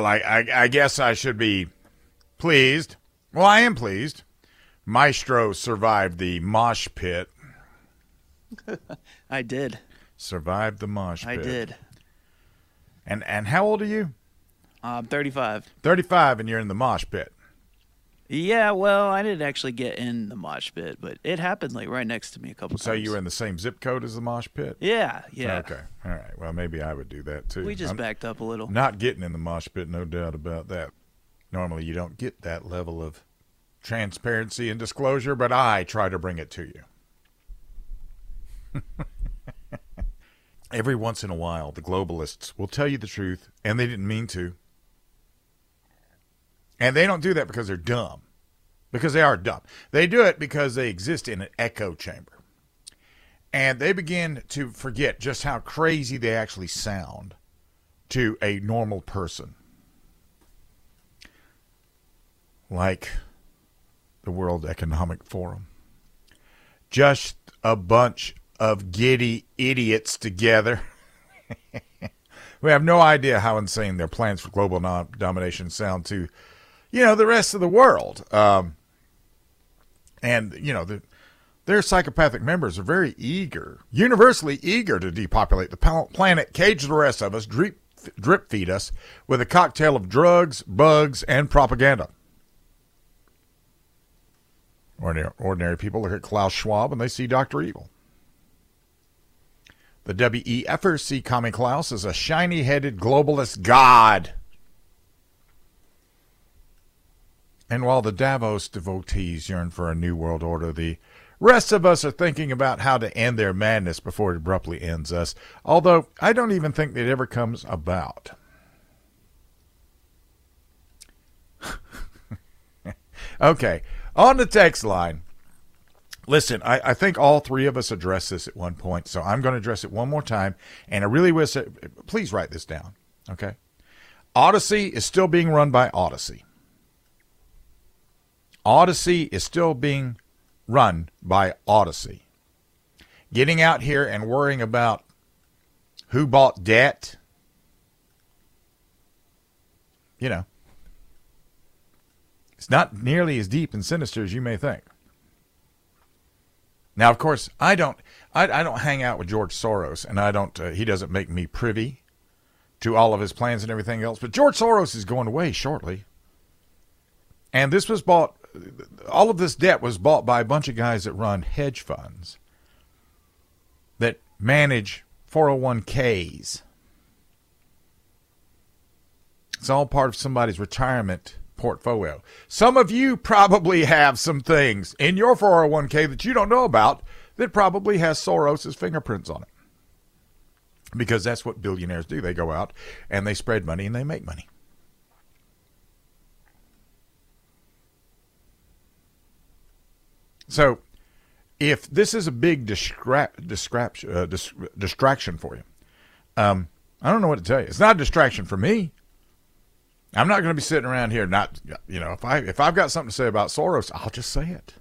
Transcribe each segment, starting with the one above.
Well, I, I, I guess I should be pleased. Well, I am pleased. Maestro survived the mosh pit. I did. Survived the mosh pit. I did. And and how old are you? I'm 35. 35 and you're in the mosh pit. Yeah, well, I didn't actually get in the mosh pit, but it happened like right next to me a couple So times. So you were in the same zip code as the mosh pit? Yeah, yeah. Okay. All right. Well, maybe I would do that too. We just I'm backed up a little. not getting in the mosh pit, no doubt about that. Normally you don't get that level of transparency and disclosure, but I try to bring it to you. Every once in a while, the globalists will tell you the truth, and they didn't mean to. And they don't do that because they're dumb, because they are dumb. They do it because they exist in an echo chamber. And they begin to forget just how crazy they actually sound to a normal person. Like the World Economic Forum. Just a bunch of giddy idiots together. we have no idea how insane their plans for global domination sound to, you know, the rest of the world. Um, and, you know, the, their psychopathic members are very eager, universally eager to depopulate the planet, cage the rest of us, drip, drip feed us with a cocktail of drugs, bugs, and propaganda. Ordinary, ordinary people look at Klaus Schwab and they see Dr. Evil. The WEFers see Commie Klaus as a shiny headed globalist god. And while the Davos devotees yearn for a new world order, the rest of us are thinking about how to end their madness before it abruptly ends us. Although I don't even think that ever comes about. okay, on the text line. Listen, I, I think all three of us addressed this at one point, so I'm going to address it one more time. And I really wish, it, please write this down, okay? Audacy is still being run by Audacy. Audacy is still being run by Audacy. Getting out here and worrying about who bought debt, you know, it's not nearly as deep and sinister as you may think. Now, of course, I don't, I, I don't hang out with George Soros, and I don't. Uh, he doesn't make me privy to all of his plans and everything else. But George Soros is going away shortly, and this was bought. All of this debt was bought by a bunch of guys that run hedge funds that manage 401ks. It's all part of somebody's retirement portfolio. Some of you probably have some things in your 401k that you don't know about that probably has Soros's fingerprints on it. Because that's what billionaires do. They go out and they spread money and they make money. So, if this is a big distra- distra- uh, dis- distraction for you, um, I don't know what to tell you. It's not a distraction for me. I'm not going to be sitting around here not, you know, if I if I've got something to say about Soros, I'll just say it.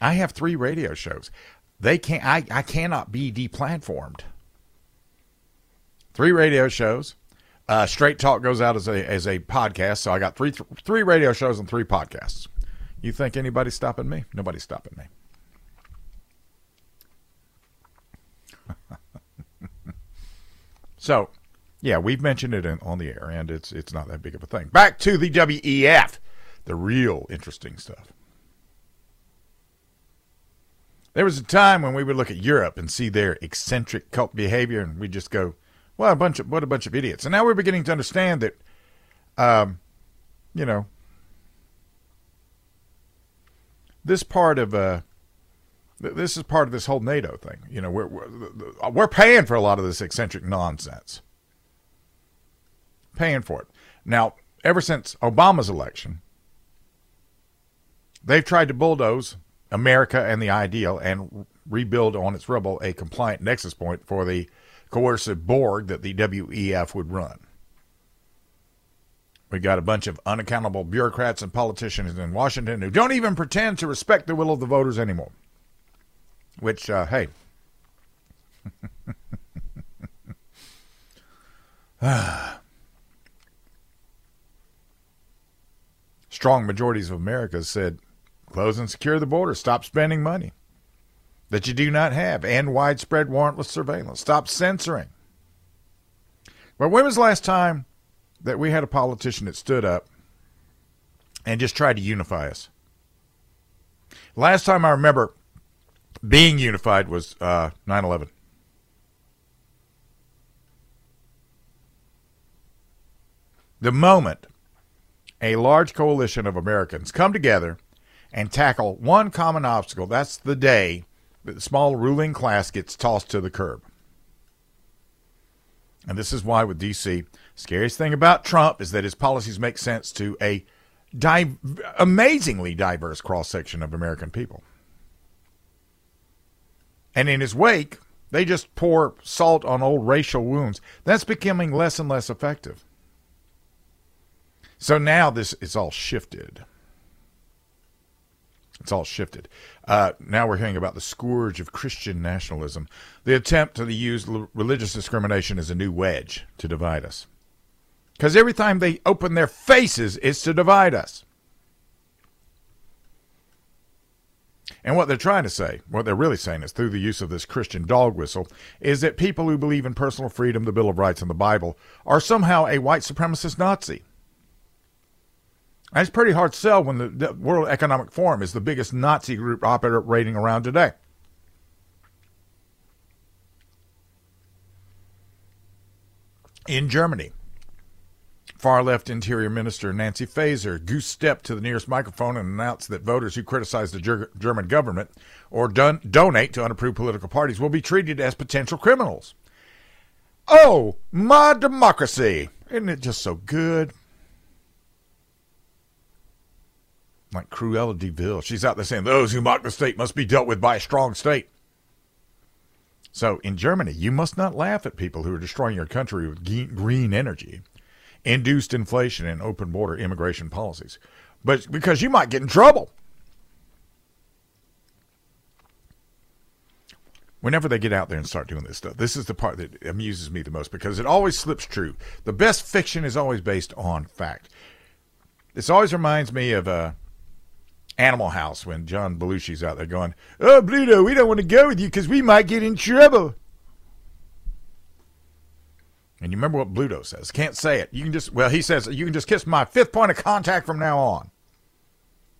I have three radio shows. They can't. I, I cannot be deplatformed. Three radio shows. Uh, Straight Talk goes out as a as a podcast, so I got three th- three radio shows and three podcasts. You think anybody's stopping me? Nobody's stopping me. so, yeah, we've mentioned it in, on the air, and it's it's not that big of a thing. Back to the WEF, the real interesting stuff. There was a time when we would look at Europe and see their eccentric cult behavior, and we just go, "Well, a bunch of what a bunch of idiots." And now we're beginning to understand that, um, you know, this part of uh, th- this is part of this whole NATO thing. You know, we're we're, we're paying for a lot of this eccentric nonsense, paying for it. Now, ever since Obama's election, they've tried to bulldoze America and the ideal and rebuild on its rubble a compliant nexus point for the coercive Borg that the WEF would run. We got a bunch of unaccountable bureaucrats and politicians in Washington who don't even pretend to respect the will of the voters anymore. Which, uh, hey, Strong majorities of America said close and secure the border, stop spending money that you do not have, and widespread warrantless surveillance. Stop censoring. But when was the last time that we had a politician that stood up and just tried to unify us? Last time I remember being unified was uh, 9 11. The moment a large coalition of Americans come together and tackle one common obstacle, that's the day the small ruling class gets tossed to the curb. And this is why with DC, scariest thing about Trump is that his policies make sense to a di- amazingly diverse cross section of American people. And in his wake, they just pour salt on old racial wounds. That's becoming less and less effective. So now this is all shifted. It's all shifted. Uh, now we're hearing about the scourge of Christian nationalism, the attempt to use religious discrimination as a new wedge to divide us. Because every time they open their faces, it's to divide us. And what they're trying to say, what they're really saying is through the use of this Christian dog whistle, is that people who believe in personal freedom, the Bill of Rights, and the Bible are somehow a white supremacist Nazi. That's pretty hard to sell when the, the World Economic Forum is the biggest Nazi group operating around today. In Germany, far left Interior Minister Nancy Faeser goose stepped to the nearest microphone and announced that voters who criticize the ger- German government or don- donate to unapproved political parties will be treated as potential criminals. Oh, my democracy! Isn't it just so good? Like Cruella de Vil. She's out there saying those who mock the state must be dealt with by a strong state. So in Germany, you must not laugh at people who are destroying your country with green energy, induced inflation, and open border immigration policies, but because you might get in trouble. Whenever they get out there and start doing this stuff, this is the part that amuses me the most because it always slips true. The best fiction is always based on fact. This always reminds me of uh, Animal House when John Belushi's out there going, "Oh, Bluto, we don't want to go with you because we might get in trouble." And you remember what Bluto says? Can't say it. You can just well, he says you can just kiss my fifth point of contact from now on,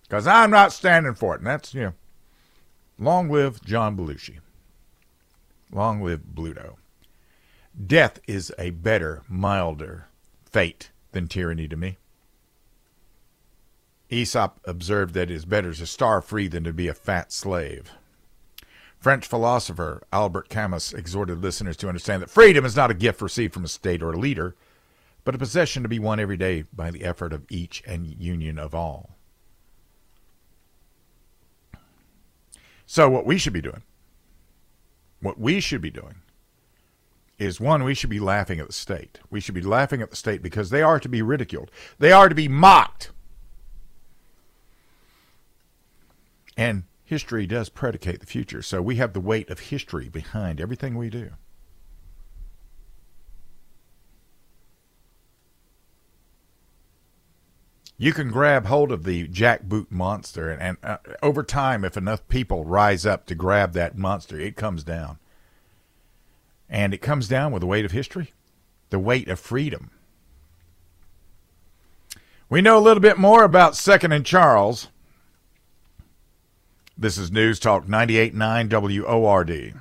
because I'm not standing for it. And that's you know, long live John Belushi. Long live Bluto. Death is a better, milder fate than tyranny to me. Aesop observed that it is better to starve free than to be a fat slave. French philosopher Albert Camus exhorted listeners to understand that freedom is not a gift received from a state or a leader, but a possession to be won every day by the effort of each and union of all. So, what we should be doing, what we should be doing, is one, we should be laughing at the state. We should be laughing at the state because they are to be ridiculed, they are to be mocked. And history does predicate the future, so we have the weight of history behind everything we do. You can grab hold of the jackboot monster, and, and uh, over time, if enough people rise up to grab that monster, it comes down. And it comes down with the weight of history, the weight of freedom. We know a little bit more about Second and Charles this is News Talk 98.9 WORD.